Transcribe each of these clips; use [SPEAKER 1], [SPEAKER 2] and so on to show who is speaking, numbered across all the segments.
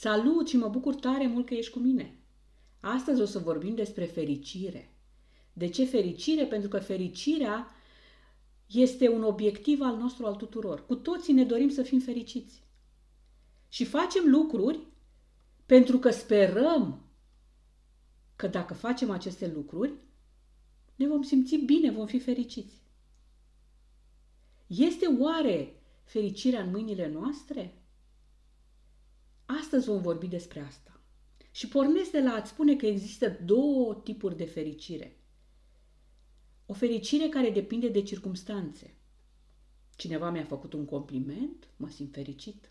[SPEAKER 1] Salut și mă bucur tare mult că ești cu mine! Astăzi o să vorbim despre fericire. De ce fericire? Pentru că fericirea este un obiectiv al nostru al tuturor. Cu toții ne dorim să fim fericiți. Și facem lucruri pentru că sperăm că dacă facem aceste lucruri, ne vom simți bine, vom fi fericiți. Este oare fericirea în mâinile noastre? Astăzi vom vorbi despre asta. Și pornesc de la a-ți spune că există două tipuri de fericire. O fericire care depinde de circumstanțe. Cineva mi-a făcut un compliment, mă simt fericit.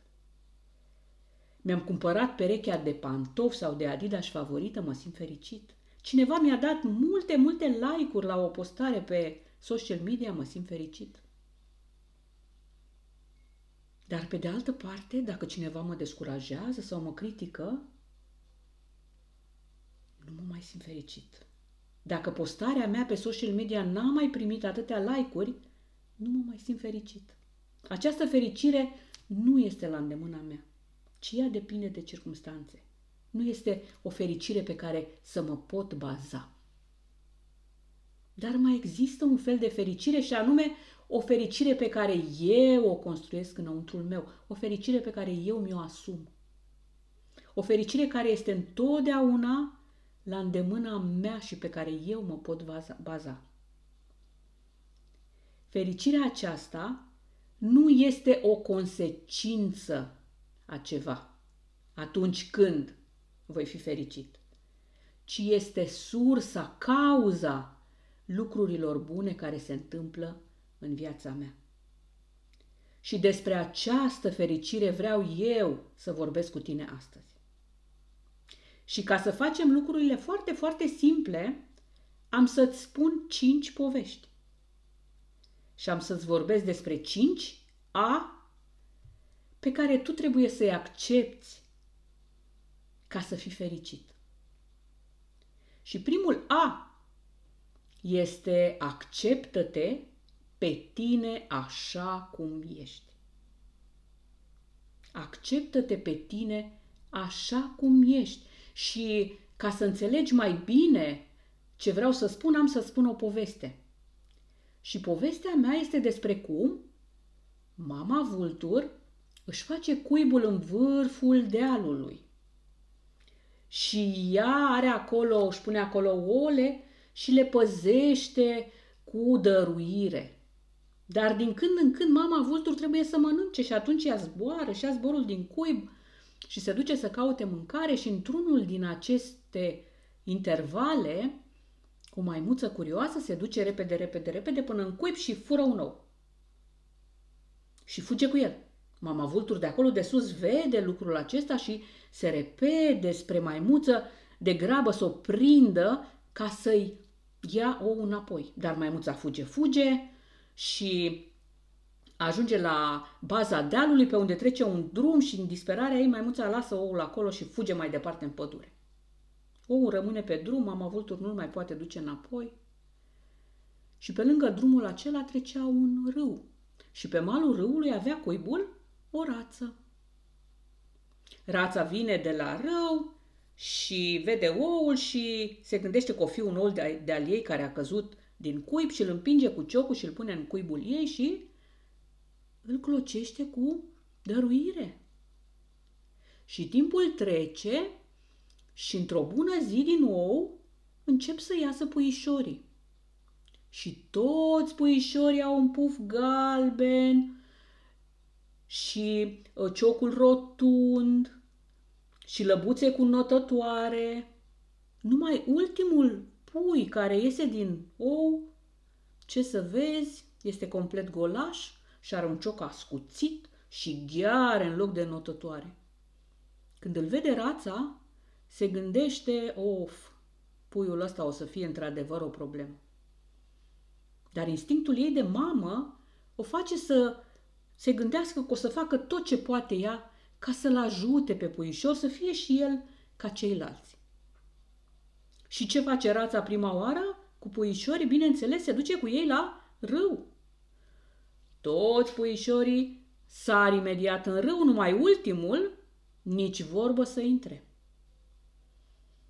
[SPEAKER 1] Mi-am cumpărat perechea de pantofi sau de Adidas favorită, mă simt fericit. Cineva mi-a dat multe, multe like-uri la o postare pe social media, mă simt fericit. Dar pe de altă parte, dacă cineva mă descurajează sau mă critică, nu mă mai simt fericit. Dacă postarea mea pe social media n-a mai primit atâtea like-uri, nu mă mai simt fericit. Această fericire nu este la îndemâna mea, ci ea depinde de circumstanțe. Nu este o fericire pe care să mă pot baza. Dar mai există un fel de fericire și anume o fericire pe care eu o construiesc înăuntrul meu, o fericire pe care eu mi-o asum. O fericire care este întotdeauna la îndemâna mea și pe care eu mă pot baza. Fericirea aceasta nu este o consecință a ceva atunci când voi fi fericit, ci este sursa, cauza lucrurilor bune care se întâmplă în viața mea. Și despre această fericire vreau eu să vorbesc cu tine astăzi. Și ca să facem lucrurile foarte, foarte simple, am să-ți spun cinci povești. Și am să-ți vorbesc despre cinci A pe care tu trebuie să-i accepti ca să fii fericit. Și primul A este acceptă-te pe tine așa cum ești. Acceptă-te pe tine așa cum ești. Și ca să înțelegi mai bine ce vreau să spun, am să spun o poveste. Și povestea mea este despre cum mama vultur își face cuibul în vârful dealului. Și ea are acolo, își pune acolo ouăle și le păzește cu dăruire. Dar din când în când mama vultur trebuie să mănânce și atunci ea zboară și ia zborul din cuib și se duce să caute mâncare și într-unul din aceste intervale, cu maimuță curioasă, se duce repede, repede, repede până în cuib și fură un ou. Și fuge cu el. Mama vultur de acolo de sus vede lucrul acesta și se repede spre maimuță de grabă să o prindă ca să-i ia ou înapoi. Dar maimuța fuge, fuge, și ajunge la baza dealului pe unde trece un drum și în disperarea ei maimuța lasă oul acolo și fuge mai departe în pădure. Oul rămâne pe drum, mama vultur nu mai poate duce înapoi. Și pe lângă drumul acela trecea un râu. Și pe malul râului avea cuibul o rață. Rața vine de la râu și vede oul și se gândește că o fi un ou de, de al ei care a căzut din cuib și îl împinge cu ciocul și îl pune în cuibul ei și îl clocește cu dăruire. Și timpul trece și într-o bună zi din nou încep să iasă puișorii. Și toți puișorii au un puf galben și uh, ciocul rotund și lăbuțe cu notătoare. Numai ultimul pui care iese din ou, ce să vezi, este complet golaș și are un cioc ascuțit și gheare în loc de notătoare. Când îl vede rața, se gândește, of, puiul ăsta o să fie într-adevăr o problemă. Dar instinctul ei de mamă o face să se gândească că o să facă tot ce poate ea ca să-l ajute pe puișor să fie și el ca ceilalți. Și ce face rața prima oară? Cu puișorii, bineînțeles, se duce cu ei la râu. Toți puișorii sar imediat în râu, numai ultimul nici vorbă să intre.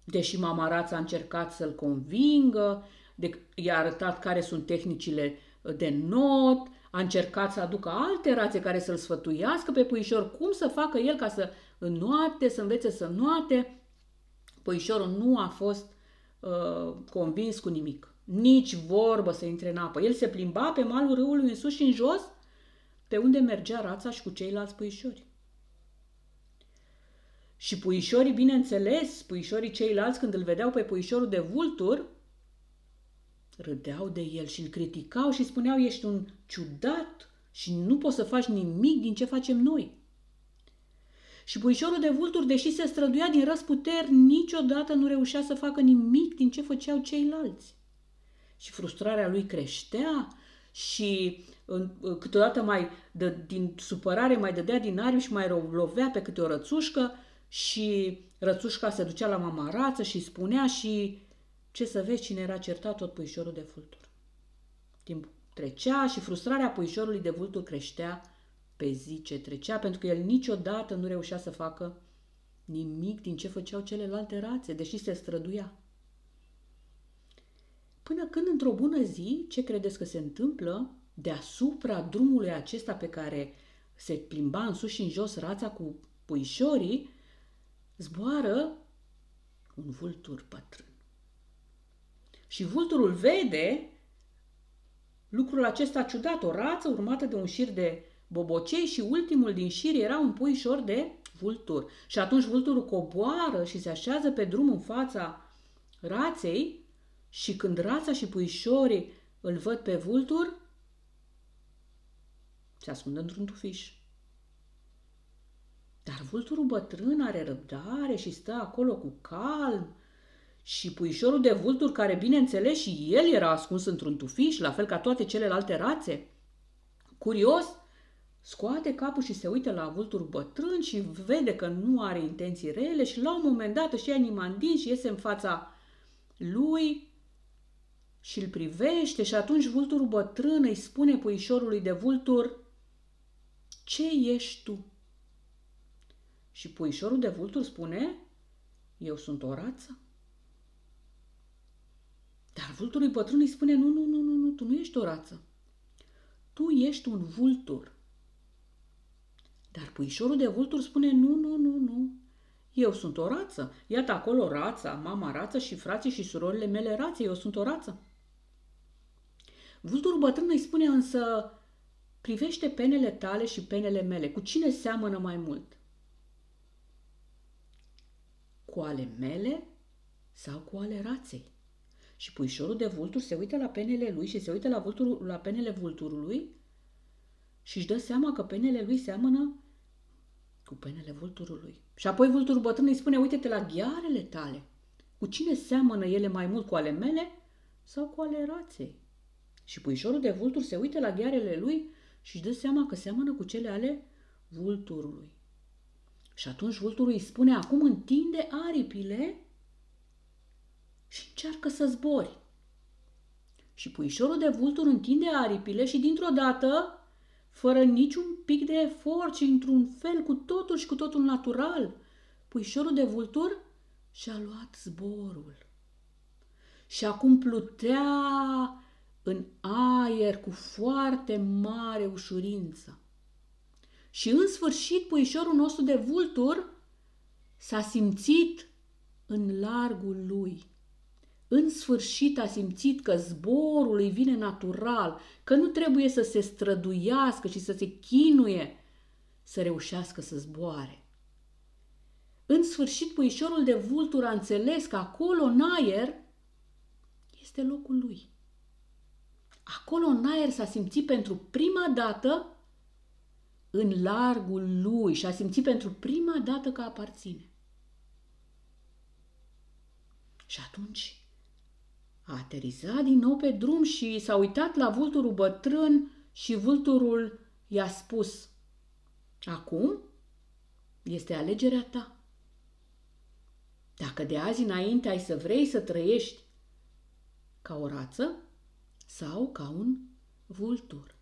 [SPEAKER 1] Deși mama rață a încercat să-l convingă, de, i-a arătat care sunt tehnicile de not, a încercat să aducă alte rațe care să-l sfătuiască pe puișor cum să facă el ca să înnoate, să învețe să înnoate. Puișorul nu a fost uh, convins cu nimic. Nici vorbă să intre în apă. El se plimba pe malul râului în sus și în jos, pe unde mergea rața și cu ceilalți puișori. Și puișorii, bineînțeles, puișorii ceilalți, când îl vedeau pe puișorul de vultur, râdeau de el și îl criticau și spuneau, ești un ciudat și nu poți să faci nimic din ce facem noi. Și puișorul de vulturi, deși se străduia din răsputeri, niciodată nu reușea să facă nimic din ce făceau ceilalți. Și frustrarea lui creștea și câteodată mai dă, din supărare mai dădea din aripi și mai lovea pe câte o rățușcă și rățușca se ducea la mama rață și spunea și ce să vezi cine era certat tot puișorul de vultur. Timpul trecea și frustrarea puișorului de vultur creștea pe zi ce trecea, pentru că el niciodată nu reușea să facă nimic din ce făceau celelalte rațe, deși se străduia. Până când, într-o bună zi, ce credeți că se întâmplă? Deasupra drumului acesta pe care se plimba în sus și în jos rața cu puișorii, zboară un vultur bătrân. Și vulturul vede lucrul acesta ciudat, o rață urmată de un șir de bobocei și ultimul din șir era un puișor de vultur. Și atunci vulturul coboară și se așează pe drum în fața raței și când rața și puișorii îl văd pe vultur, se ascunde într-un tufiș. Dar vulturul bătrân are răbdare și stă acolo cu calm și puișorul de vultur, care bineînțeles și el era ascuns într-un tufiș, la fel ca toate celelalte rațe, curios, scoate capul și se uită la vulturul bătrân și vede că nu are intenții rele și la un moment dat își ia inima în din și iese în fața lui și îl privește și atunci vulturul bătrân îi spune puișorului de vultur, ce ești tu? Și puișorul de vultur spune, eu sunt o rață. Dar vulturul bătrân îi spune, nu, nu, nu, nu, nu, tu nu ești o rață. Tu ești un vultur. Dar puișorul de vultur spune, nu, nu, nu, nu, eu sunt o rață. Iată acolo rața, mama rață și frații și surorile mele rațe, eu sunt o rață. Vulturul bătrân îi spune însă, privește penele tale și penele mele, cu cine seamănă mai mult? Cu ale mele sau cu ale raței? Și puișorul de vultur se uită la penele lui și se uită la, vulturul, la penele vulturului și își dă seama că penele lui seamănă cu penele vulturului. Și apoi vulturul bătrân îi spune, uite-te la ghiarele tale. Cu cine seamănă ele mai mult, cu ale mele sau cu ale raței? Și puișorul de vultur se uită la ghiarele lui și își dă seama că seamănă cu cele ale vulturului. Și atunci vulturul îi spune, acum întinde aripile și încearcă să zbori. Și puișorul de vultur întinde aripile și dintr-o dată, fără niciun pic de efort, ci într-un fel cu totul și cu totul natural, puișorul de vultur și-a luat zborul. Și acum plutea în aer cu foarte mare ușurință. Și în sfârșit puișorul nostru de vultur s-a simțit în largul lui. În sfârșit a simțit că zborul îi vine natural, că nu trebuie să se străduiască și să se chinuie să reușească să zboare. În sfârșit, puișorul de vultur a înțeles că acolo, în aer, este locul lui. Acolo, în aer, s-a simțit pentru prima dată în largul lui și a simțit pentru prima dată că aparține. Și atunci a aterizat din nou pe drum și s-a uitat la vulturul bătrân și vulturul i-a spus Acum este alegerea ta. Dacă de azi înainte ai să vrei să trăiești ca o rață sau ca un vultur.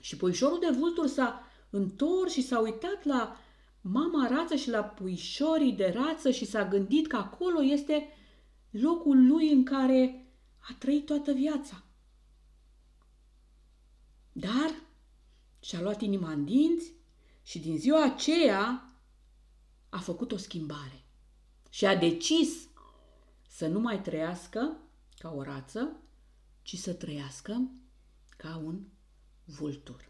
[SPEAKER 1] Și puișorul de vultur s-a întors și s-a uitat la mama rață și la puișorii de rață și s-a gândit că acolo este locul lui în care a trăit toată viața. Dar și-a luat inima în dinți și din ziua aceea a făcut o schimbare și a decis să nu mai trăiască ca o rață, ci să trăiască ca un vultur.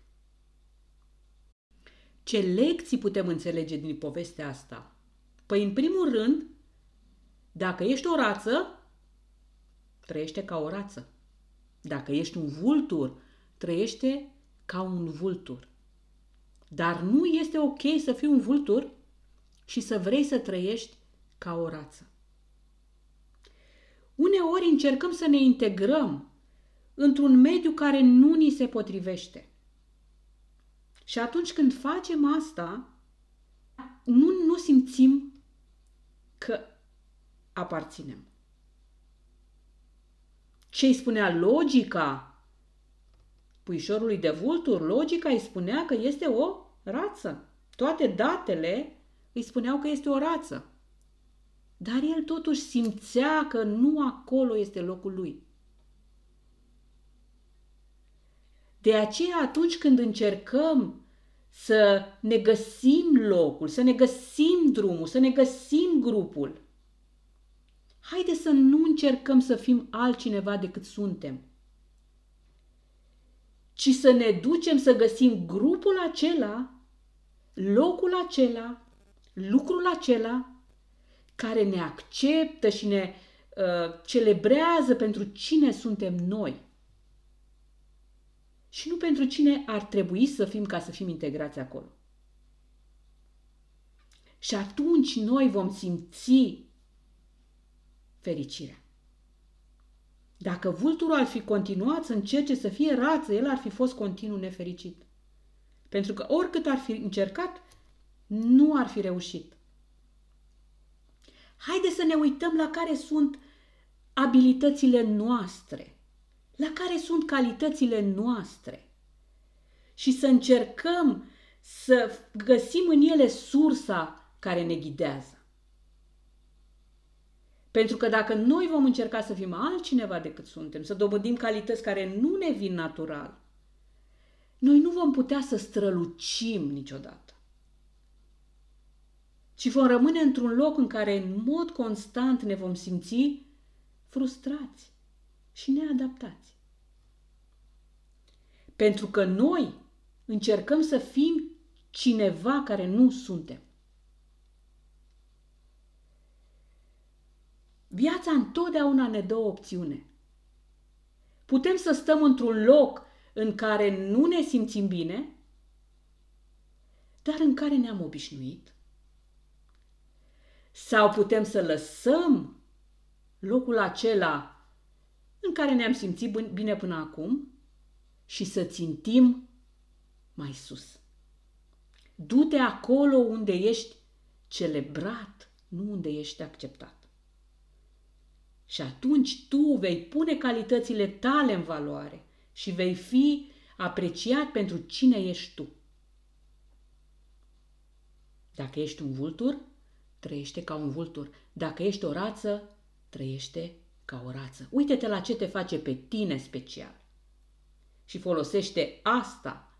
[SPEAKER 1] Ce lecții putem înțelege din povestea asta? Păi, în primul rând, dacă ești o rață, trăiește ca o rață. Dacă ești un vultur, trăiește ca un vultur. Dar nu este ok să fii un vultur și să vrei să trăiești ca o rață. Uneori încercăm să ne integrăm într-un mediu care nu ni se potrivește. Și atunci când facem asta, nu, nu simțim că aparținem. Ce îi spunea logica puișorului de vultur? Logica îi spunea că este o rață. Toate datele îi spuneau că este o rață. Dar el totuși simțea că nu acolo este locul lui. De aceea atunci când încercăm să ne găsim locul, să ne găsim drumul, să ne găsim grupul, haide să nu încercăm să fim altcineva decât suntem, ci să ne ducem să găsim grupul acela, locul acela, lucrul acela care ne acceptă și ne uh, celebrează pentru cine suntem noi și nu pentru cine ar trebui să fim ca să fim integrați acolo. Și atunci noi vom simți fericirea. Dacă vulturul ar fi continuat să încerce să fie rață, el ar fi fost continuu nefericit. Pentru că oricât ar fi încercat, nu ar fi reușit. Haide să ne uităm la care sunt abilitățile noastre, la care sunt calitățile noastre și să încercăm să găsim în ele sursa care ne ghidează. Pentru că dacă noi vom încerca să fim altcineva decât suntem, să dobândim calități care nu ne vin natural, noi nu vom putea să strălucim niciodată. Ci vom rămâne într-un loc în care în mod constant ne vom simți frustrați și neadaptați. Pentru că noi încercăm să fim cineva care nu suntem. Viața întotdeauna ne dă o opțiune. Putem să stăm într-un loc în care nu ne simțim bine, dar în care ne-am obișnuit. Sau putem să lăsăm locul acela în care ne-am simțit bine până acum și să țintim mai sus. Du-te acolo unde ești celebrat, nu unde ești acceptat. Și atunci tu vei pune calitățile tale în valoare și vei fi apreciat pentru cine ești tu. Dacă ești un vultur, trăiește ca un vultur. Dacă ești o rață, trăiește ca o rață. Uite-te la ce te face pe tine special. Și folosește asta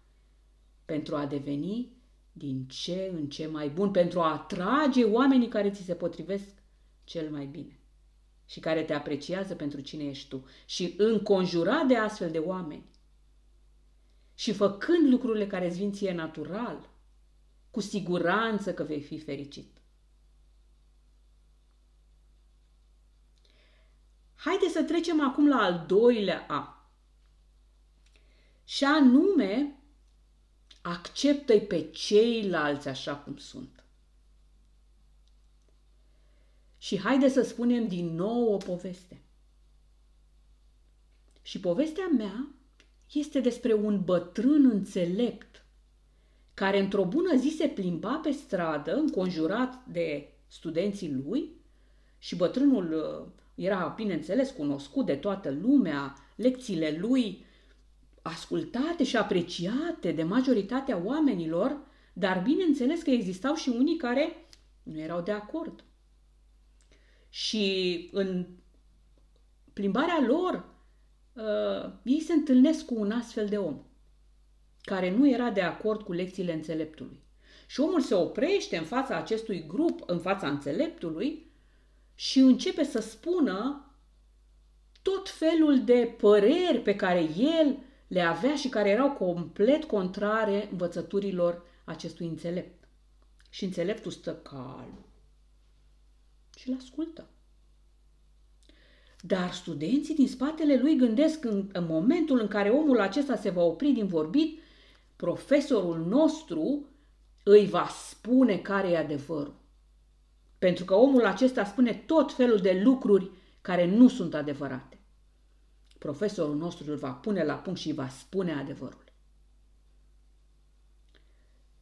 [SPEAKER 1] pentru a deveni din ce în ce mai bun, pentru a atrage oamenii care ți se potrivesc cel mai bine și care te apreciază pentru cine ești tu și înconjurat de astfel de oameni și făcând lucrurile care îți vin ție natural, cu siguranță că vei fi fericit. Haideți să trecem acum la al doilea A. Și anume, acceptă-i pe ceilalți așa cum sunt. Și haide să spunem din nou o poveste. Și povestea mea este despre un bătrân înțelept care într-o bună zi se plimba pe stradă, înconjurat de studenții lui, și bătrânul uh, era, bineînțeles, cunoscut de toată lumea, lecțiile lui ascultate și apreciate de majoritatea oamenilor, Dar bineînțeles că existau și unii care nu erau de acord. Și în plimbarea lor, uh, ei se întâlnesc cu un astfel de om care nu era de acord cu lecțiile înțeleptului. Și omul se oprește în fața acestui grup, în fața înțeleptului și începe să spună tot felul de păreri pe care el le avea și care erau complet contrare învățăturilor acestui înțelept. Și înțeleptul stă calm și îl ascultă. Dar studenții din spatele lui gândesc în, în momentul în care omul acesta se va opri din vorbit, profesorul nostru îi va spune care e adevărul. Pentru că omul acesta spune tot felul de lucruri care nu sunt adevărate. Profesorul nostru îl va pune la punct și îi va spune adevărul.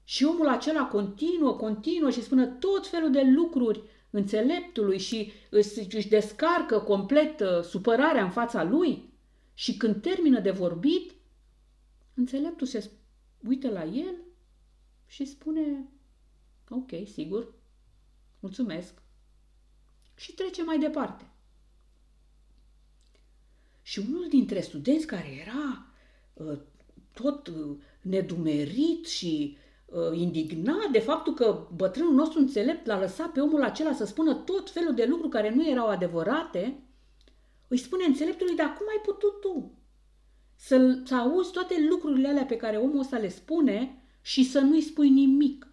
[SPEAKER 1] Și omul acela continuă, continuă și spune tot felul de lucruri înțeleptului și își descarcă complet uh, supărarea în fața lui. Și când termină de vorbit, înțeleptul se uită la el și spune, ok, sigur, mulțumesc. Și trece mai departe. Și unul dintre studenți care era uh, tot uh, nedumerit și uh, indignat de faptul că bătrânul nostru înțelept l-a lăsat pe omul acela să spună tot felul de lucruri care nu erau adevărate, îi spune înțeleptului, dar cum ai putut tu să, să auzi toate lucrurile alea pe care omul ăsta le spune și să nu-i spui nimic?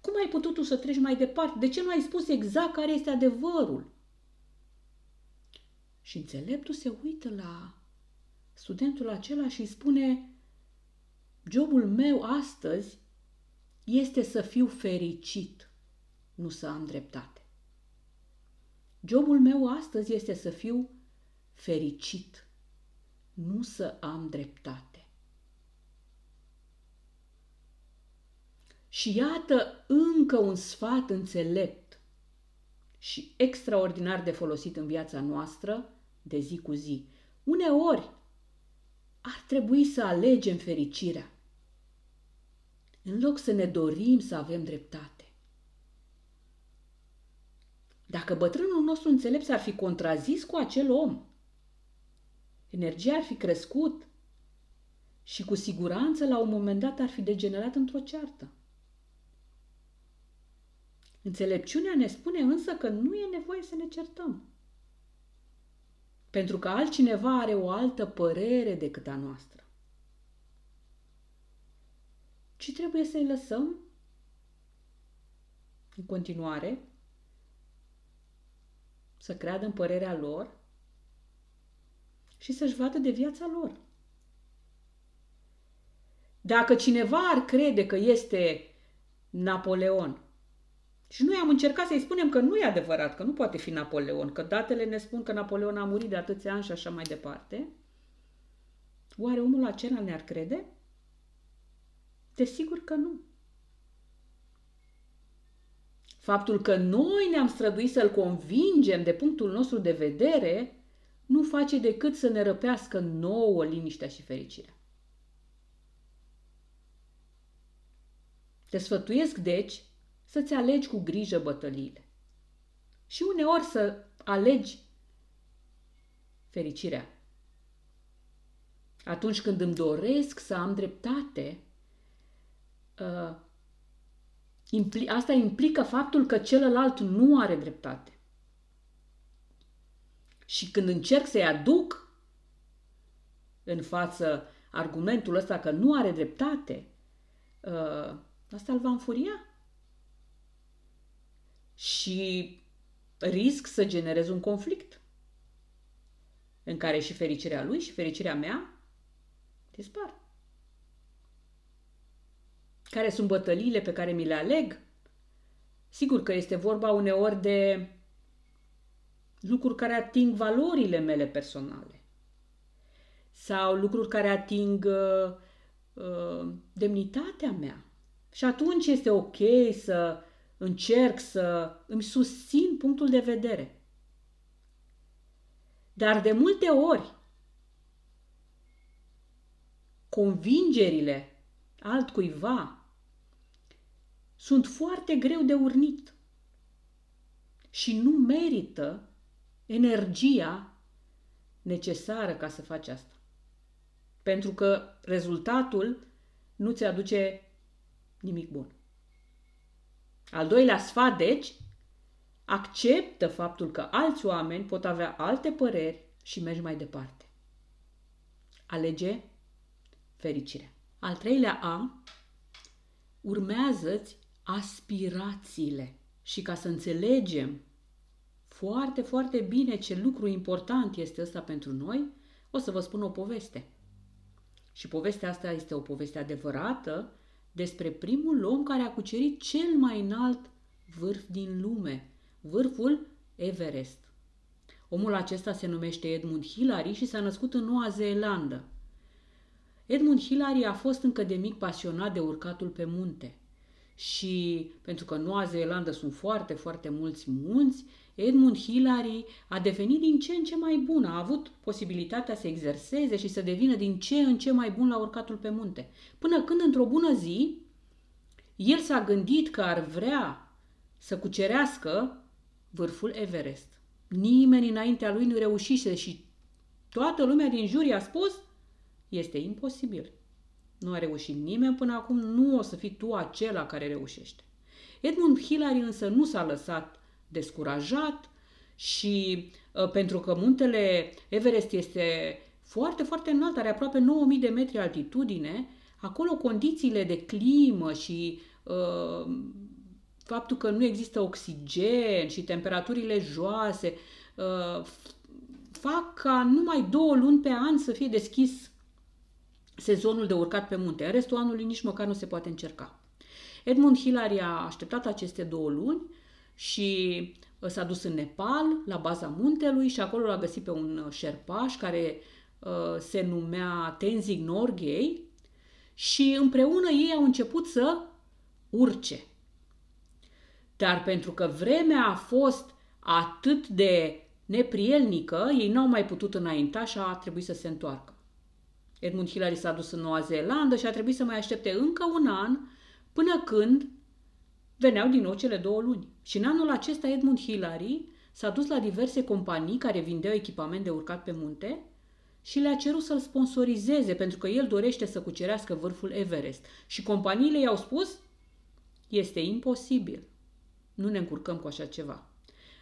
[SPEAKER 1] Cum ai putut tu să treci mai departe? De ce nu ai spus exact care este adevărul? Și înțeleptul se uită la studentul acela și îi spune Jobul meu astăzi este să fiu fericit, nu să am dreptate. Jobul meu astăzi este să fiu fericit, nu să am dreptate. Și iată încă un sfat înțelept și extraordinar de folosit în viața noastră de zi cu zi. Uneori ar trebui să alegem fericirea în loc să ne dorim să avem dreptate. Dacă bătrânul nostru înțelept s-ar fi contrazis cu acel om, energia ar fi crescut și cu siguranță la un moment dat ar fi degenerat într-o ceartă. Înțelepciunea ne spune însă că nu e nevoie să ne certăm. Pentru că altcineva are o altă părere decât a noastră. Ci trebuie să-i lăsăm în continuare să creadă în părerea lor și să-și vadă de viața lor. Dacă cineva ar crede că este Napoleon și noi am încercat să-i spunem că nu e adevărat, că nu poate fi Napoleon, că datele ne spun că Napoleon a murit de atâția ani și așa mai departe, oare omul acela ne-ar crede? Desigur că nu. Faptul că noi ne-am străduit să-l convingem de punctul nostru de vedere nu face decât să ne răpească nouă liniștea și fericirea. Te sfătuiesc, deci, să-ți alegi cu grijă bătăliile. Și uneori să alegi fericirea. Atunci când îmi doresc să am dreptate, uh, asta implică faptul că celălalt nu are dreptate. Și când încerc să-i aduc în față argumentul ăsta că nu are dreptate, uh, asta îl va înfuria și risc să generez un conflict în care și fericirea lui și fericirea mea dispar. Care sunt bătăliile pe care mi le aleg? Sigur că este vorba uneori de lucruri care ating valorile mele personale sau lucruri care ating uh, uh, demnitatea mea. Și atunci este ok să încerc să îmi susțin punctul de vedere. Dar de multe ori, convingerile altcuiva sunt foarte greu de urnit și nu merită energia necesară ca să faci asta. Pentru că rezultatul nu ți aduce nimic bun. Al doilea sfat, deci, acceptă faptul că alți oameni pot avea alte păreri și mergi mai departe. Alege fericirea. Al treilea A, urmează-ți aspirațiile. Și ca să înțelegem foarte, foarte bine ce lucru important este ăsta pentru noi, o să vă spun o poveste. Și povestea asta este o poveste adevărată despre primul om care a cucerit cel mai înalt vârf din lume, vârful Everest. Omul acesta se numește Edmund Hillary și s-a născut în Noua Zeelandă. Edmund Hillary a fost încă de mic pasionat de urcatul pe munte. Și pentru că în Noua Zeelandă sunt foarte, foarte mulți munți, Edmund Hillary a devenit din ce în ce mai bun, a avut posibilitatea să exerseze și să devină din ce în ce mai bun la urcatul pe munte. Până când, într-o bună zi, el s-a gândit că ar vrea să cucerească vârful Everest. Nimeni înaintea lui nu reușise și toată lumea din jur i-a spus este imposibil. Nu a reușit nimeni până acum, nu o să fii tu acela care reușește. Edmund Hillary însă nu s-a lăsat descurajat și uh, pentru că muntele Everest este foarte, foarte înalt, are aproape 9000 de metri altitudine, acolo condițiile de climă și uh, faptul că nu există oxigen și temperaturile joase uh, fac ca numai două luni pe an să fie deschis sezonul de urcat pe munte. În restul anului nici măcar nu se poate încerca. Edmund Hillary a așteptat aceste două luni și uh, s-a dus în Nepal, la baza muntelui și acolo l-a găsit pe un uh, șerpaș care uh, se numea Tenzing Norgay și împreună ei au început să urce. Dar pentru că vremea a fost atât de neprielnică, ei n-au mai putut înainta și a trebuit să se întoarcă. Edmund Hillary s-a dus în Noua Zeelandă și a trebuit să mai aștepte încă un an până când veneau din nou cele două luni. Și în anul acesta Edmund Hillary s-a dus la diverse companii care vindeau echipament de urcat pe munte și le-a cerut să-l sponsorizeze pentru că el dorește să cucerească vârful Everest. Și companiile i-au spus, este imposibil. Nu ne încurcăm cu așa ceva.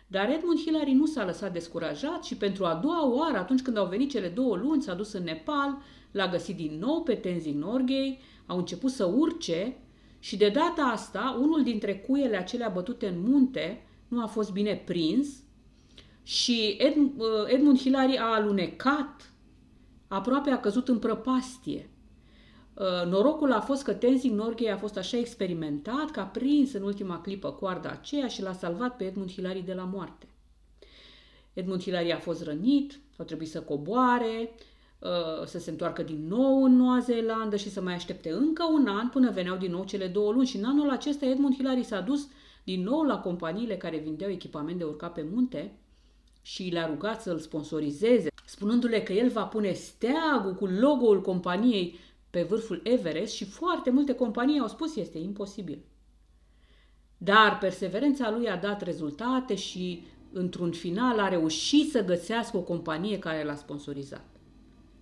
[SPEAKER 1] Dar Edmund Hillary nu s-a lăsat descurajat și pentru a doua oară, atunci când au venit cele două luni, s-a dus în Nepal, l-a găsit din nou pe Tenzing Norgay, au început să urce și de data asta, unul dintre cuiele acelea bătute în munte nu a fost bine prins și Ed, uh, Edmund Hillary a alunecat, aproape a căzut în prăpastie. Uh, norocul a fost că Tenzing Norgay a fost așa experimentat că a prins în ultima clipă coarda aceea și l-a salvat pe Edmund Hillary de la moarte. Edmund Hillary a fost rănit, au trebuit să coboare, Uh, să se întoarcă din nou în Noua Zeelandă și să mai aștepte încă un an până veneau din nou cele două luni. Și în anul acesta Edmund Hillary s-a dus din nou la companiile care vindeau echipament de urcat pe munte și le-a rugat să-l sponsorizeze, spunându-le că el va pune steagul cu logo-ul companiei pe vârful Everest și foarte multe companii au spus este imposibil. Dar perseverența lui a dat rezultate și într-un final a reușit să găsească o companie care l-a sponsorizat.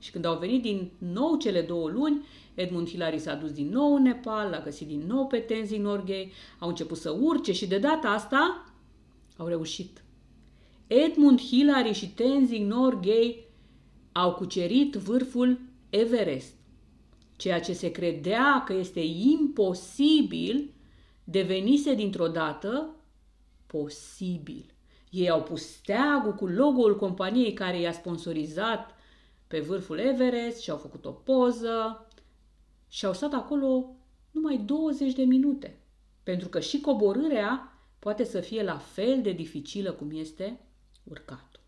[SPEAKER 1] Și când au venit din nou cele două luni, Edmund Hillary s-a dus din nou în Nepal, l-a găsit din nou pe Tenzing Norgay, au început să urce și de data asta au reușit. Edmund Hillary și Tenzing Norgay au cucerit vârful Everest. Ceea ce se credea că este imposibil devenise dintr-o dată posibil. Ei au pus steagul cu logo-ul companiei care i-a sponsorizat pe vârful Everest și au făcut o poză și au stat acolo numai 20 de minute. Pentru că și coborârea poate să fie la fel de dificilă cum este urcatul.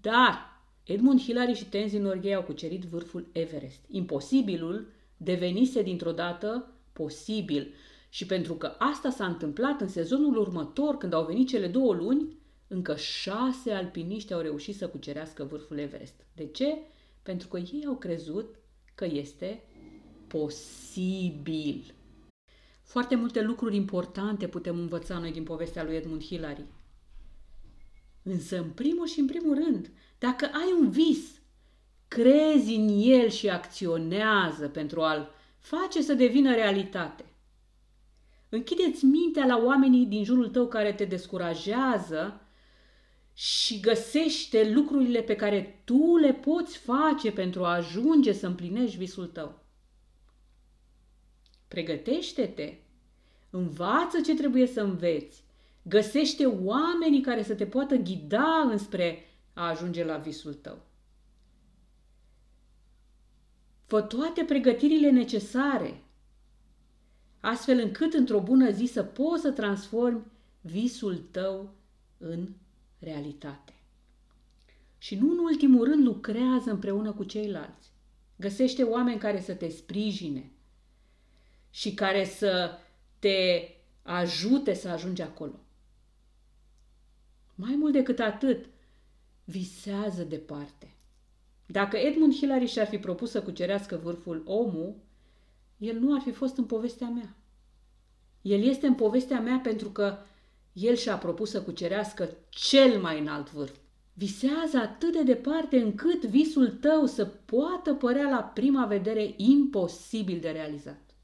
[SPEAKER 1] Dar Edmund Hillary și Tenzin Norgay au cucerit vârful Everest. Imposibilul devenise dintr-o dată posibil. Și pentru că asta s-a întâmplat în sezonul următor, când au venit cele două luni, încă șase alpiniști au reușit să cucerească vârful Everest. De ce? Pentru că ei au crezut că este posibil. Foarte multe lucruri importante putem învăța noi din povestea lui Edmund Hillary. Însă, în primul și în primul rând, dacă ai un vis, crezi în el și acționează pentru a-l face să devină realitate. Închideți mintea la oamenii din jurul tău care te descurajează și găsește lucrurile pe care tu le poți face pentru a ajunge să împlinești visul tău. Pregătește-te, învață ce trebuie să înveți, găsește oamenii care să te poată ghida înspre a ajunge la visul tău. Fă toate pregătirile necesare, astfel încât într-o bună zi să poți să transformi visul tău în realitate. Și nu în ultimul rând lucrează împreună cu ceilalți. Găsește oameni care să te sprijine și care să te ajute să ajungi acolo. Mai mult decât atât, visează departe. Dacă Edmund Hillary și-ar fi propus să cucerească vârful omul, el nu ar fi fost în povestea mea. El este în povestea mea pentru că el și-a propus să cucerească cel mai înalt vârf. Visează atât de departe încât visul tău să poată părea la prima vedere imposibil de realizat.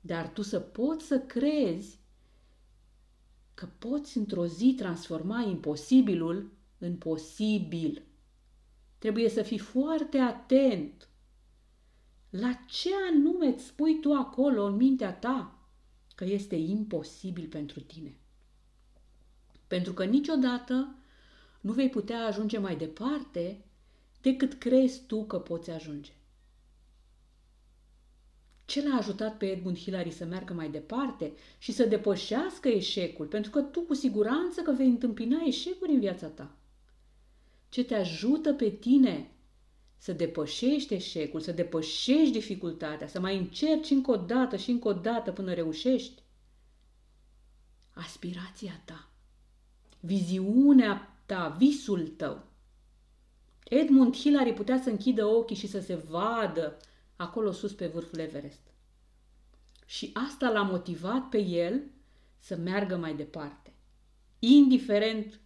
[SPEAKER 1] Dar tu să poți să crezi că poți într-o zi transforma imposibilul în posibil. Trebuie să fii foarte atent la ce anume îți spui tu acolo în mintea ta că este imposibil pentru tine. Pentru că niciodată nu vei putea ajunge mai departe decât crezi tu că poți ajunge. Ce l-a ajutat pe Edmund Hillary să meargă mai departe și să depășească eșecul? Pentru că tu cu siguranță că vei întâmpina eșecuri în viața ta. Ce te ajută pe tine să depășești eșecul, să depășești dificultatea, să mai încerci încă o dată și încă o dată până reușești? Aspirația ta, viziunea ta, visul tău. Edmund Hillary putea să închidă ochii și să se vadă acolo sus pe vârful Everest. Și asta l-a motivat pe el să meargă mai departe, indiferent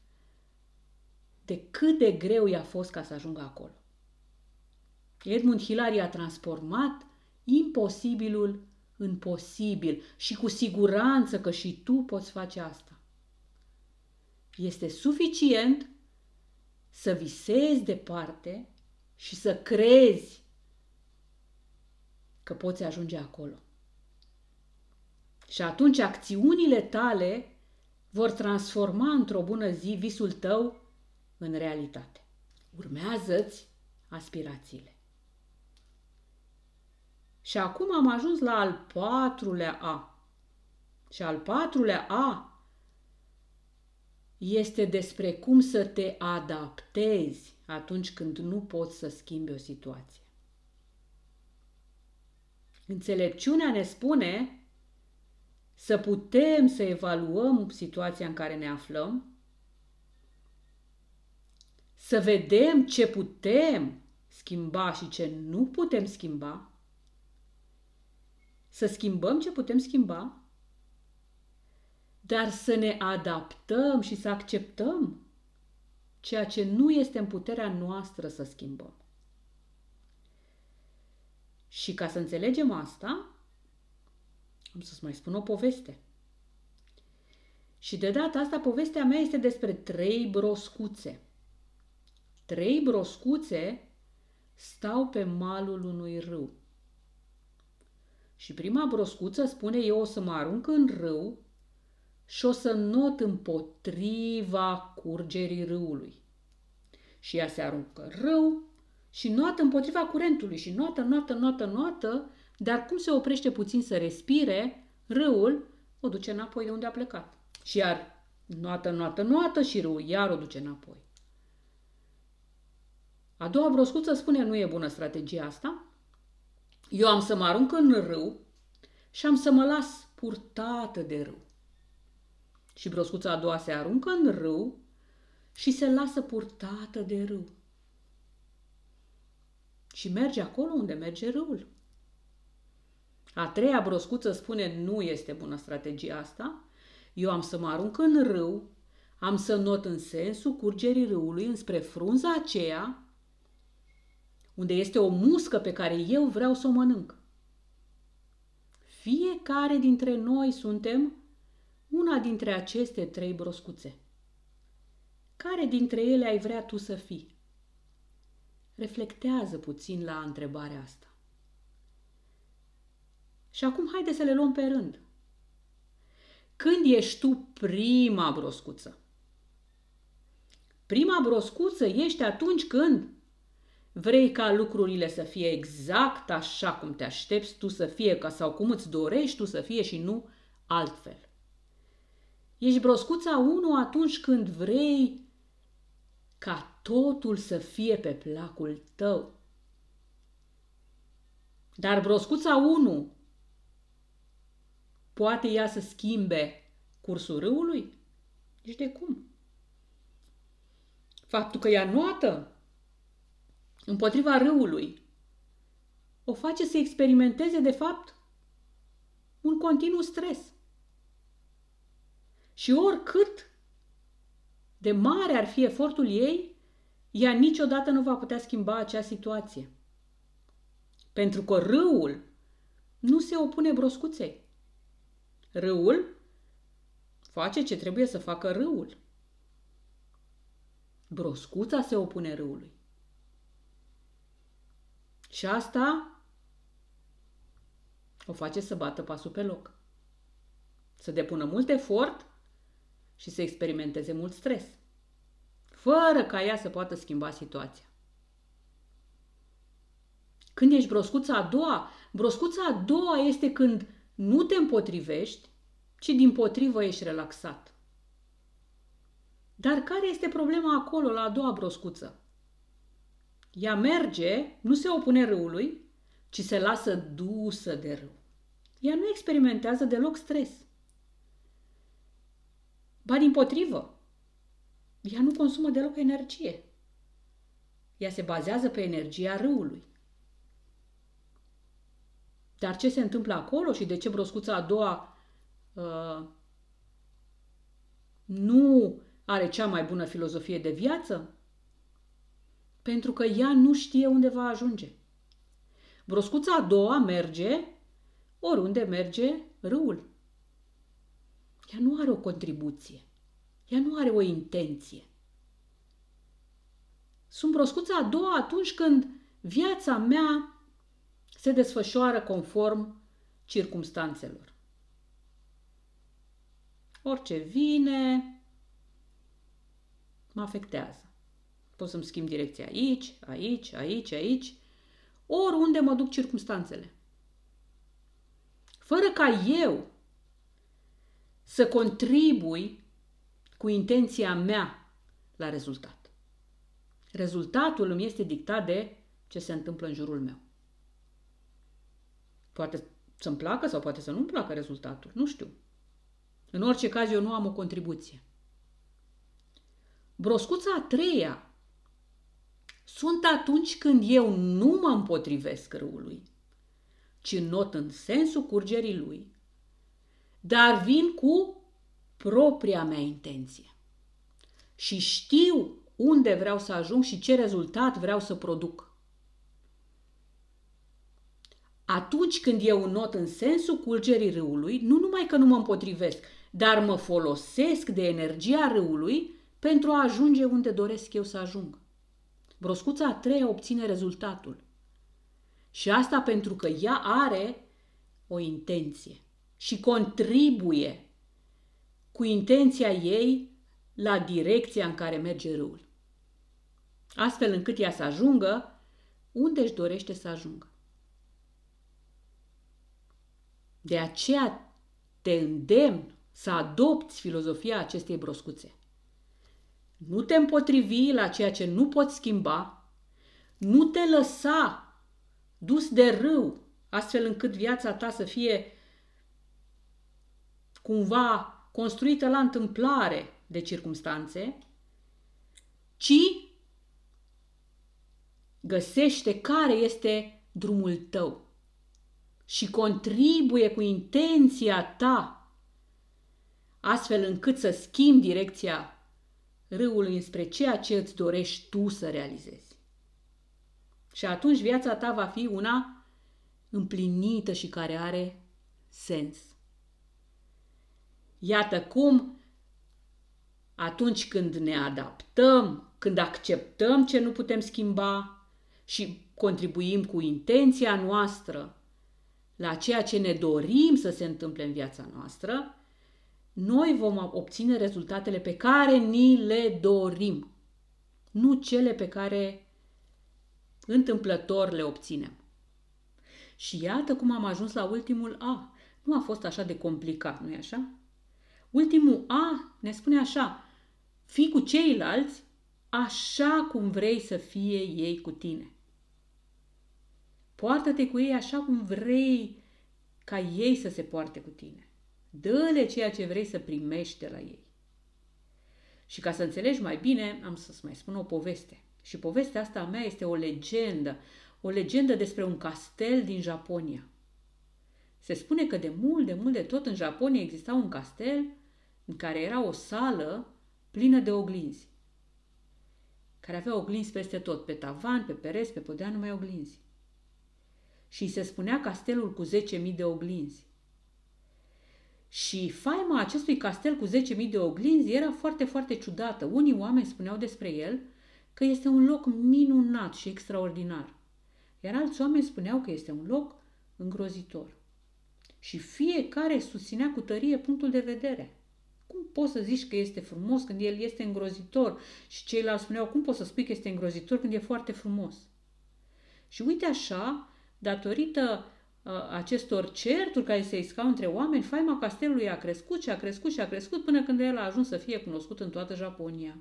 [SPEAKER 1] de cât de greu i-a fost ca să ajungă acolo. Edmund Hillary a transformat imposibilul în posibil și cu siguranță că și tu poți face asta. Este suficient să visezi departe și să crezi că poți ajunge acolo. Și atunci acțiunile tale vor transforma într-o bună zi visul tău în realitate. Urmează-ți aspirațiile. Și acum am ajuns la al patrulea A. Și al patrulea A este despre cum să te adaptezi atunci când nu poți să schimbi o situație. Înțelepciunea ne spune să putem să evaluăm situația în care ne aflăm, să vedem ce putem schimba și ce nu putem schimba, să schimbăm ce putem schimba, dar să ne adaptăm și să acceptăm ceea ce nu este în puterea noastră să schimbăm. Și ca să înțelegem asta, am să-ți mai spun o poveste. Și de data asta povestea mea este despre trei broscuțe. Trei broscuțe stau pe malul unui râu. Și prima broscuță spune, eu o să mă arunc în râu și o să not împotriva curgerii râului. Și ea se aruncă în râu și noată împotriva curentului și noată, noată, noată, noată, dar cum se oprește puțin să respire, râul o duce înapoi de unde a plecat. Și iar noată, noată, noată și râul iar o duce înapoi. A doua broscuță spune, nu e bună strategia asta, eu am să mă arunc în râu și am să mă las purtată de râu. Și broscuța a doua se aruncă în râu și se lasă purtată de râu. Și merge acolo unde merge râul. A treia broscuță spune nu este bună strategia asta, eu am să mă arunc în râu, am să not în sensul curgerii râului înspre frunza aceea unde este o muscă pe care eu vreau să o mănânc. Fiecare dintre noi suntem una dintre aceste trei broscuțe. Care dintre ele ai vrea tu să fii? Reflectează puțin la întrebarea asta. Și acum haide să le luăm pe rând. Când ești tu prima broscuță? Prima broscuță ești atunci când vrei ca lucrurile să fie exact așa cum te aștepți tu să fie ca sau cum îți dorești tu să fie și nu altfel. Ești broscuța 1 atunci când vrei ca totul să fie pe placul tău. Dar broscuța 1 poate ea să schimbe cursul râului? Nici de cum. Faptul că ea noată împotriva râului o face să experimenteze, de fapt, un continuu stres. Și oricât de mare ar fi efortul ei, ea niciodată nu va putea schimba acea situație. Pentru că râul nu se opune broscuței. Râul face ce trebuie să facă râul. Broscuța se opune râului. Și asta o face să bată pasul pe loc. Să depună mult efort și să experimenteze mult stres. Fără ca ea să poată schimba situația. Când ești broscuța a doua, broscuța a doua este când nu te împotrivești, ci din potrivă ești relaxat. Dar care este problema acolo, la a doua broscuță? Ea merge, nu se opune râului, ci se lasă dusă de râu. Ea nu experimentează deloc stres. Ba din potrivă, ea nu consumă deloc energie. Ea se bazează pe energia râului. Dar ce se întâmplă acolo și de ce broscuța a doua uh, nu are cea mai bună filozofie de viață? Pentru că ea nu știe unde va ajunge. Broscuța a doua merge oriunde merge râul. Ea nu are o contribuție. Ea nu are o intenție. Sunt broscuța a doua atunci când viața mea se desfășoară conform circumstanțelor. Orice vine, mă afectează. Pot să-mi schimb direcția aici, aici, aici, aici, oriunde mă duc circumstanțele. Fără ca eu să contribui cu intenția mea la rezultat. Rezultatul îmi este dictat de ce se întâmplă în jurul meu. Poate să-mi placă sau poate să nu-mi placă rezultatul, nu știu. În orice caz, eu nu am o contribuție. Broscuța a treia sunt atunci când eu nu mă împotrivesc râului, ci not în sensul curgerii lui, dar vin cu propria mea intenție. Și știu unde vreau să ajung și ce rezultat vreau să produc. Atunci când eu not în sensul curgerii râului, nu numai că nu mă împotrivesc, dar mă folosesc de energia râului pentru a ajunge unde doresc eu să ajung. Broscuța a treia obține rezultatul. Și asta pentru că ea are o intenție și contribuie cu intenția ei la direcția în care merge râul. Astfel încât ea să ajungă unde își dorește să ajungă. De aceea te îndemn să adopți filozofia acestei broscuțe nu te împotrivi la ceea ce nu poți schimba, nu te lăsa dus de râu, astfel încât viața ta să fie cumva construită la întâmplare de circumstanțe, ci găsește care este drumul tău. și contribuie cu intenția ta, astfel încât să schimbi direcția râului înspre ceea ce îți dorești tu să realizezi. Și atunci viața ta va fi una împlinită și care are sens. Iată cum atunci când ne adaptăm, când acceptăm ce nu putem schimba și contribuim cu intenția noastră la ceea ce ne dorim să se întâmple în viața noastră, noi vom obține rezultatele pe care ni le dorim, nu cele pe care întâmplător le obținem. Și iată cum am ajuns la ultimul A. Nu a fost așa de complicat, nu-i așa? Ultimul A ne spune așa, fii cu ceilalți așa cum vrei să fie ei cu tine. Poartă-te cu ei așa cum vrei ca ei să se poarte cu tine. Dă-le ceea ce vrei să primești de la ei. Și ca să înțelegi mai bine, am să-ți mai spun o poveste. Și povestea asta a mea este o legendă, o legendă despre un castel din Japonia. Se spune că de mult, de mult de tot în Japonia exista un castel în care era o sală plină de oglinzi, care avea oglinzi peste tot, pe tavan, pe pereți, pe podea, numai oglinzi. Și se spunea castelul cu 10.000 de oglinzi. Și faima acestui castel cu 10.000 de oglinzi era foarte, foarte ciudată. Unii oameni spuneau despre el că este un loc minunat și extraordinar, iar alți oameni spuneau că este un loc îngrozitor. Și fiecare susținea cu tărie punctul de vedere. Cum poți să zici că este frumos când el este îngrozitor? Și ceilalți spuneau, cum poți să spui că este îngrozitor când e foarte frumos? Și uite așa, datorită uh, acestor certuri care se iscau între oameni, faima castelului a crescut și a crescut și a crescut până când el a ajuns să fie cunoscut în toată Japonia.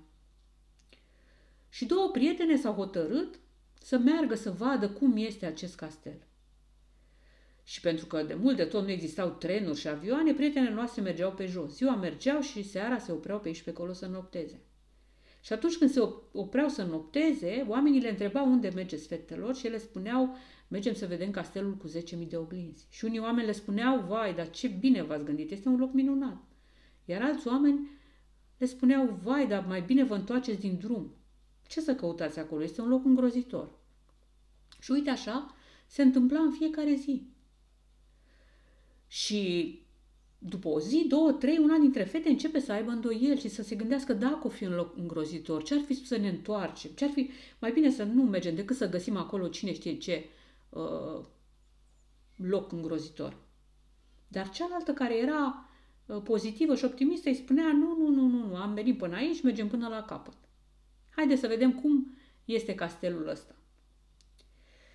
[SPEAKER 1] Și două prietene s-au hotărât să meargă să vadă cum este acest castel. Și pentru că de mult de tot nu existau trenuri și avioane, prietenele noastre mergeau pe jos. Ziua mergeau și seara se opreau pe aici pe acolo să nopteze. Și atunci când se opreau să nopteze, oamenii le întrebau unde mergeți fetelor și ele spuneau, mergem să vedem castelul cu 10.000 de oglinzi. Și unii oameni le spuneau, vai, dar ce bine v-ați gândit, este un loc minunat. Iar alți oameni le spuneau, vai, dar mai bine vă întoarceți din drum. Ce să căutați acolo? Este un loc îngrozitor. Și uite așa, se întâmpla în fiecare zi. Și după o zi, două, trei, una dintre fete începe să aibă îndoieli și să se gândească dacă o fi un loc îngrozitor, ce ar fi să ne întoarcem, ce ar fi mai bine să nu mergem decât să găsim acolo cine știe ce uh, loc îngrozitor. Dar cealaltă care era uh, pozitivă și optimistă îi spunea nu, nu, nu, nu, nu, am venit până aici, mergem până la capăt. Haideți să vedem cum este castelul ăsta.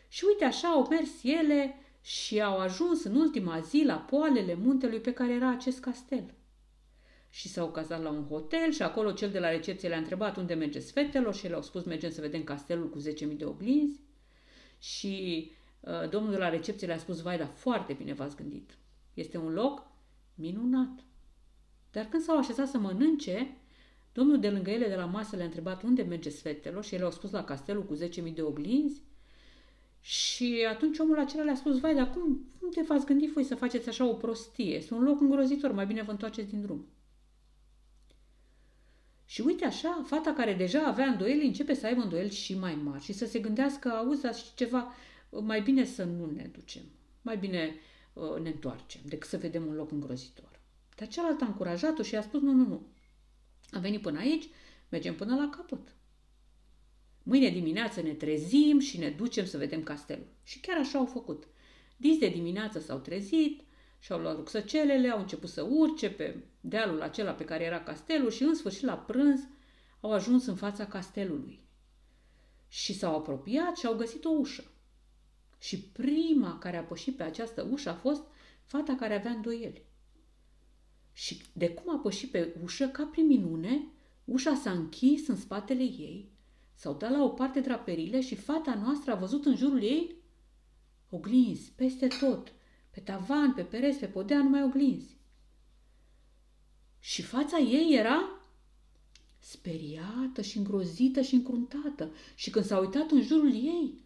[SPEAKER 1] Și uite așa au mers ele și au ajuns în ultima zi la poalele muntelui pe care era acest castel. Și s-au cazat la un hotel și acolo cel de la recepție le-a întrebat unde mergeți fetelor și le-au spus mergem să vedem castelul cu 10.000 de oglinzi. Și uh, domnul de la recepție le-a spus, vai, dar foarte bine v-ați gândit. Este un loc minunat. Dar când s-au așezat să mănânce, domnul de lângă ele de la masă le-a întrebat unde mergeți fetelor și ele au spus la castelul cu 10.000 de oglinzi și atunci omul acela le-a spus, vai, dar cum, cum te v-ați gândit voi să faceți așa o prostie? Este un loc îngrozitor, mai bine vă întoarceți din drum. Și uite așa, fata care deja avea îndoieli începe să aibă îndoieli și mai mari și să se gândească, auzi, și ceva, mai bine să nu ne ducem, mai bine uh, ne întoarcem decât să vedem un loc îngrozitor. Dar cealaltă a încurajat-o și a spus, nu, nu, nu, am venit până aici, mergem până la capăt. Mâine dimineață ne trezim și ne ducem să vedem castelul. Și chiar așa au făcut. Dis de dimineață s-au trezit și-au luat rucsăcelele, au început să urce pe dealul acela pe care era castelul și în sfârșit la prânz au ajuns în fața castelului. Și s-au apropiat și au găsit o ușă. Și prima care a pășit pe această ușă a fost fata care avea îndoieli. Și de cum a pășit pe ușă, ca prin minune, ușa s-a închis în spatele ei S-au dat la o parte draperile și fata noastră a văzut în jurul ei oglinzi, peste tot, pe tavan, pe pereți, pe podea, numai oglinzi. Și fața ei era speriată și îngrozită și încruntată și când s-a uitat în jurul ei,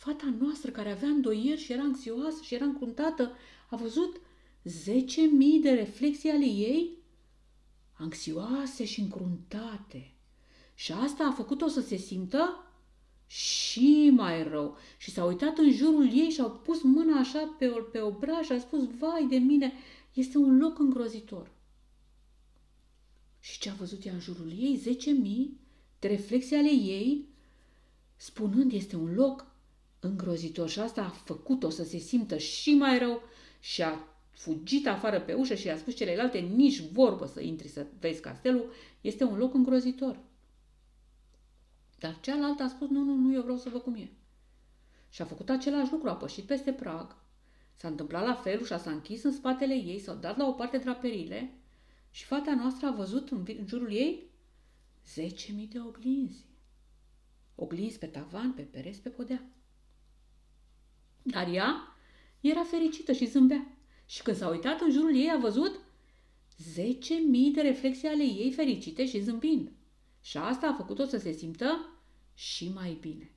[SPEAKER 1] fata noastră care avea îndoieri și era anxioasă și era încruntată, a văzut 10.000 de reflexii ale ei anxioase și încruntate. Și asta a făcut-o să se simtă și mai rău. Și s-a uitat în jurul ei și a pus mâna așa pe, pe obraj și a spus, vai de mine, este un loc îngrozitor. Și ce a văzut ea în jurul ei? Zece mii de reflexii ale ei, spunând este un loc îngrozitor. Și asta a făcut-o să se simtă și mai rău și a fugit afară pe ușă și a spus celelalte, nici vorbă să intri să vezi castelul, este un loc îngrozitor. Dar cealaltă a spus, nu, nu, nu, eu vreau să văd cum e. Și a făcut același lucru, a pășit peste prag, s-a întâmplat la fel, ușa s-a închis în spatele ei, s-au dat la o parte draperile și fata noastră a văzut în, în jurul ei 10.000 de oglinzi. Oglinzi pe tavan, pe pereți, pe podea. Dar ea era fericită și zâmbea. Și când s-a uitat în jurul ei, a văzut 10.000 de reflexii ale ei fericite și zâmbind. Și asta a făcut-o să se simtă și mai bine.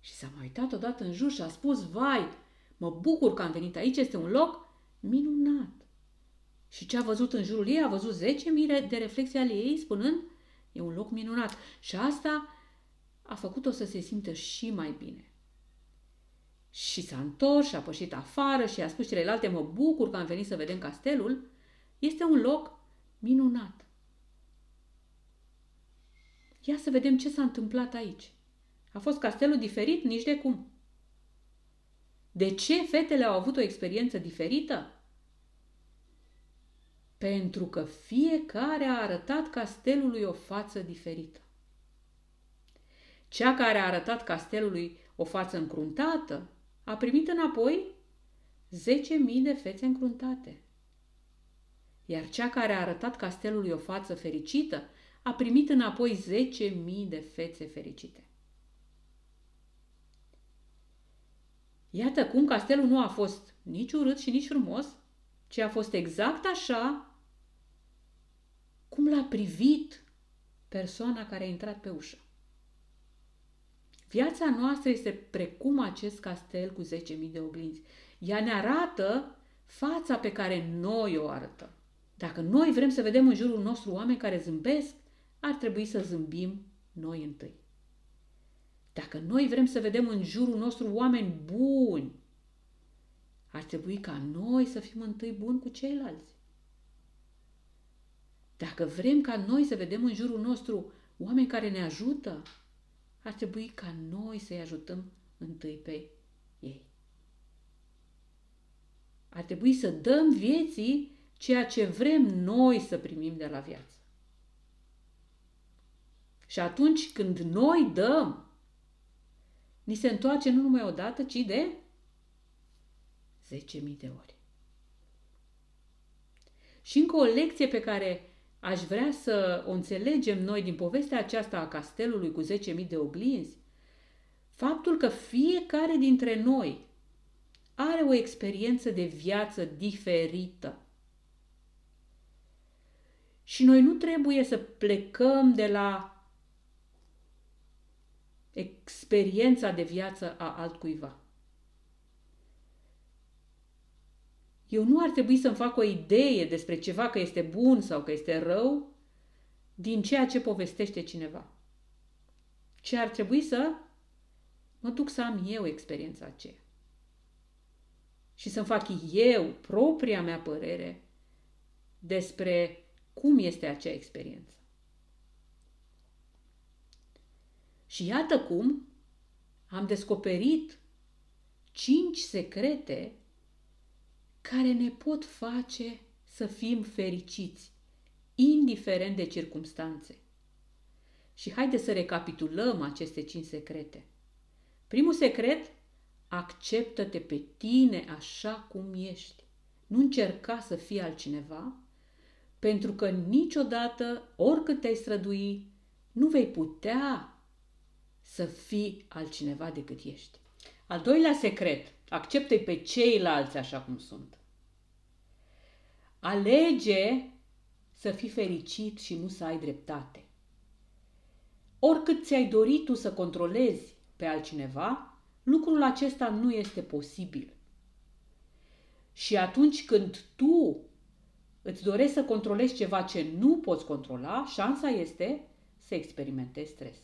[SPEAKER 1] Și s-a mai uitat odată în jur și a spus, vai, mă bucur că am venit aici, este un loc minunat. Și ce a văzut în jurul ei? A văzut 10.000 de reflexii ale ei spunând, e un loc minunat. Și asta a făcut-o să se simtă și mai bine. Și s-a întors și a pășit afară și a spus celelalte, mă bucur că am venit să vedem castelul. Este un loc minunat. Ia să vedem ce s-a întâmplat aici. A fost castelul diferit nici de cum. De ce fetele au avut o experiență diferită? Pentru că fiecare a arătat castelului o față diferită. Cea care a arătat castelului o față încruntată a primit înapoi 10.000 de fețe încruntate. Iar cea care a arătat castelului o față fericită a primit înapoi 10.000 de fețe fericite. Iată cum castelul nu a fost nici urât și nici frumos, ci a fost exact așa cum l-a privit persoana care a intrat pe ușă. Viața noastră este precum acest castel cu 10.000 de oglinzi. Ea ne arată fața pe care noi o arătăm. Dacă noi vrem să vedem în jurul nostru oameni care zâmbesc, ar trebui să zâmbim noi întâi. Dacă noi vrem să vedem în jurul nostru oameni buni, ar trebui ca noi să fim întâi buni cu ceilalți. Dacă vrem ca noi să vedem în jurul nostru oameni care ne ajută, ar trebui ca noi să-i ajutăm întâi pe ei. Ar trebui să dăm vieții ceea ce vrem noi să primim de la viață. Și atunci când noi dăm, ni se întoarce nu numai o dată, ci de 10.000 de ori. Și încă o lecție pe care aș vrea să o înțelegem noi din povestea aceasta a castelului cu 10.000 de oglinzi, faptul că fiecare dintre noi are o experiență de viață diferită. Și noi nu trebuie să plecăm de la experiența de viață a altcuiva. Eu nu ar trebui să-mi fac o idee despre ceva că este bun sau că este rău din ceea ce povestește cineva. Ce ar trebui să mă duc să am eu experiența aceea. Și să-mi fac eu propria mea părere despre cum este acea experiență. Și iată cum am descoperit cinci secrete care ne pot face să fim fericiți, indiferent de circumstanțe. Și haide să recapitulăm aceste cinci secrete. Primul secret, acceptă-te pe tine așa cum ești. Nu încerca să fii altcineva, pentru că niciodată, oricât te-ai strădui, nu vei putea să fii altcineva decât ești. Al doilea secret, acceptă pe ceilalți așa cum sunt. Alege să fii fericit și nu să ai dreptate. Oricât ți-ai dorit tu să controlezi pe altcineva, lucrul acesta nu este posibil. Și atunci când tu îți dorești să controlezi ceva ce nu poți controla, șansa este să experimentezi stres.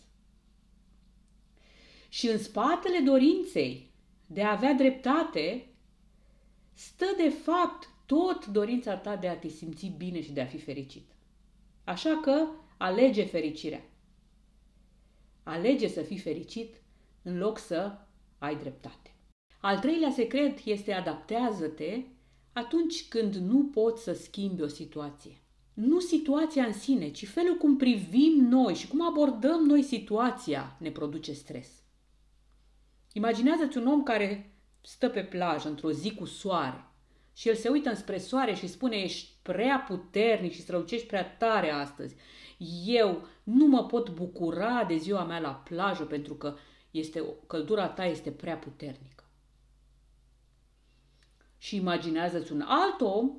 [SPEAKER 1] Și în spatele dorinței de a avea dreptate stă de fapt tot dorința ta de a te simți bine și de a fi fericit. Așa că alege fericirea. Alege să fii fericit în loc să ai dreptate. Al treilea secret este adaptează-te atunci când nu poți să schimbi o situație. Nu situația în sine, ci felul cum privim noi și cum abordăm noi situația ne produce stres. Imaginează-ți un om care stă pe plajă într-o zi cu soare și el se uită înspre soare și spune ești prea puternic și strălucești prea tare astăzi. Eu nu mă pot bucura de ziua mea la plajă pentru că este, căldura ta este prea puternică. Și imaginează-ți un alt om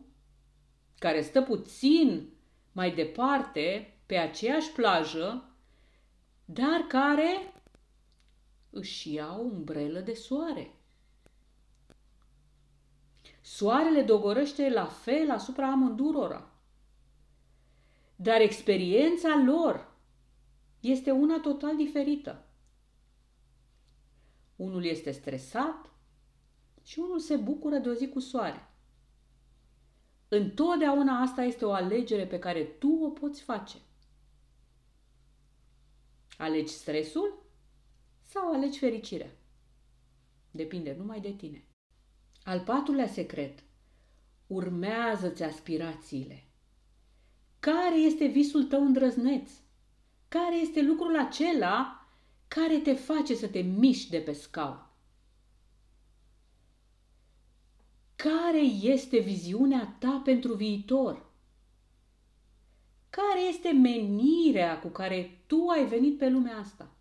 [SPEAKER 1] care stă puțin mai departe pe aceeași plajă, dar care își ia o umbrelă de soare. Soarele dogorăște la fel asupra amândurora. Dar experiența lor este una total diferită. Unul este stresat și unul se bucură de o zi cu soare. Întotdeauna asta este o alegere pe care tu o poți face. Alegi stresul sau alegi fericirea? Depinde numai de tine. Al patrulea secret. Urmează-ți aspirațiile. Care este visul tău îndrăzneț? Care este lucrul acela care te face să te miști de pe scaun? Care este viziunea ta pentru viitor? Care este menirea cu care tu ai venit pe lumea asta?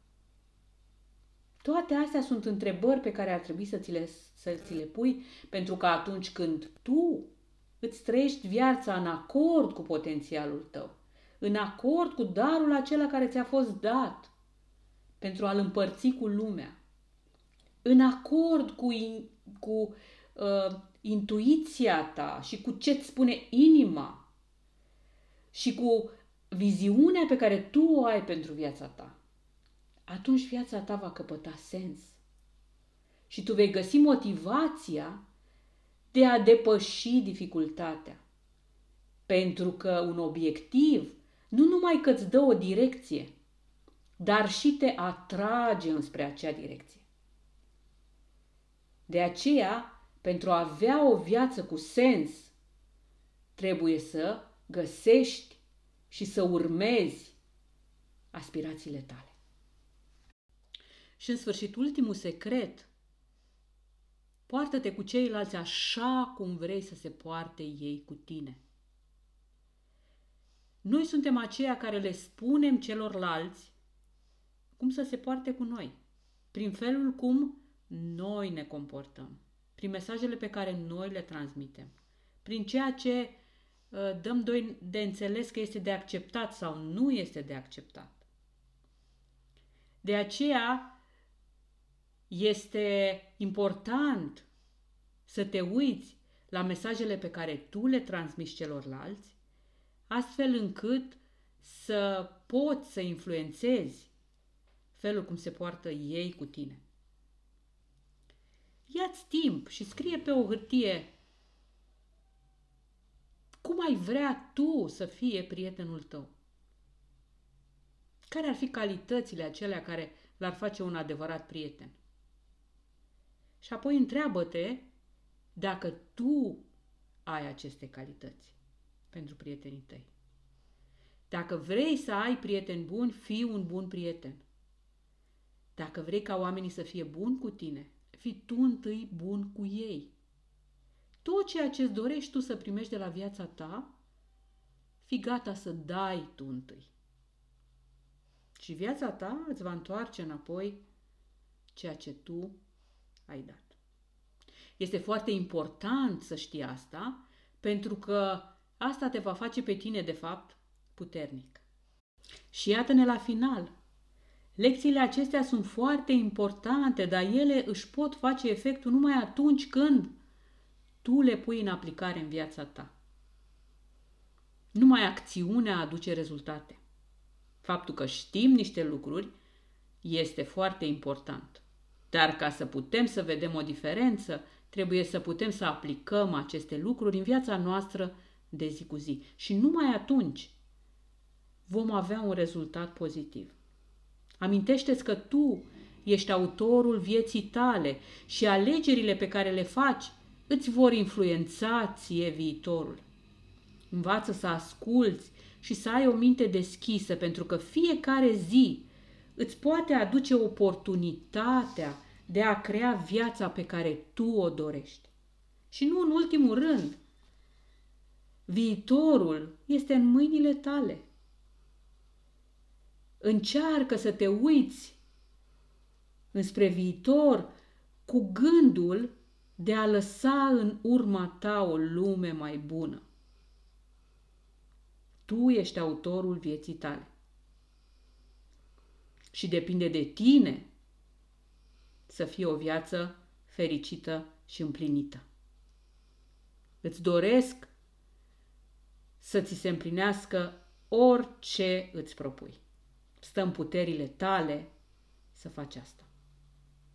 [SPEAKER 1] Toate astea sunt întrebări pe care ar trebui să ți le, să ți le pui, pentru că atunci când tu îți trăiești viața în acord cu potențialul tău, în acord cu darul acela care ți-a fost dat pentru a-l împărți cu lumea, în acord cu, in, cu uh, intuiția ta și cu ce-ți spune inima și cu viziunea pe care tu o ai pentru viața ta atunci viața ta va căpăta sens. Și tu vei găsi motivația de a depăși dificultatea. Pentru că un obiectiv nu numai că îți dă o direcție, dar și te atrage înspre acea direcție. De aceea, pentru a avea o viață cu sens, trebuie să găsești și să urmezi aspirațiile tale. Și în sfârșit, ultimul secret, poartă-te cu ceilalți așa cum vrei să se poarte ei cu tine. Noi suntem aceia care le spunem celorlalți cum să se poarte cu noi, prin felul cum noi ne comportăm, prin mesajele pe care noi le transmitem, prin ceea ce uh, dăm de înțeles că este de acceptat sau nu este de acceptat. De aceea, este important să te uiți la mesajele pe care tu le transmiți celorlalți, astfel încât să poți să influențezi felul cum se poartă ei cu tine. Ia-ți timp și scrie pe o hârtie cum ai vrea tu să fie prietenul tău. Care ar fi calitățile acelea care l-ar face un adevărat prieten? Și apoi întreabă-te dacă tu ai aceste calități pentru prietenii tăi. Dacă vrei să ai prieteni buni, fii un bun prieten. Dacă vrei ca oamenii să fie buni cu tine, fii tu întâi bun cu ei. Tot ceea ce îți dorești tu să primești de la viața ta, fii gata să dai tu întâi. Și viața ta îți va întoarce înapoi ceea ce tu ai dat. Este foarte important să știi asta, pentru că asta te va face pe tine, de fapt, puternic. Și iată-ne la final. Lecțiile acestea sunt foarte importante, dar ele își pot face efectul numai atunci când tu le pui în aplicare în viața ta. Numai acțiunea aduce rezultate. Faptul că știm niște lucruri este foarte important. Dar ca să putem să vedem o diferență, trebuie să putem să aplicăm aceste lucruri în viața noastră de zi cu zi. Și numai atunci vom avea un rezultat pozitiv. Amintește-ți că tu ești autorul vieții tale și alegerile pe care le faci îți vor influența ție viitorul. Învață să asculți și să ai o minte deschisă, pentru că fiecare zi îți poate aduce oportunitatea de a crea viața pe care tu o dorești. Și nu în ultimul rând, viitorul este în mâinile tale. Încearcă să te uiți înspre viitor cu gândul de a lăsa în urma ta o lume mai bună. Tu ești autorul vieții tale. Și depinde de tine să fie o viață fericită și împlinită. Îți doresc să ți se împlinească orice îți propui. Stă în puterile tale să faci asta.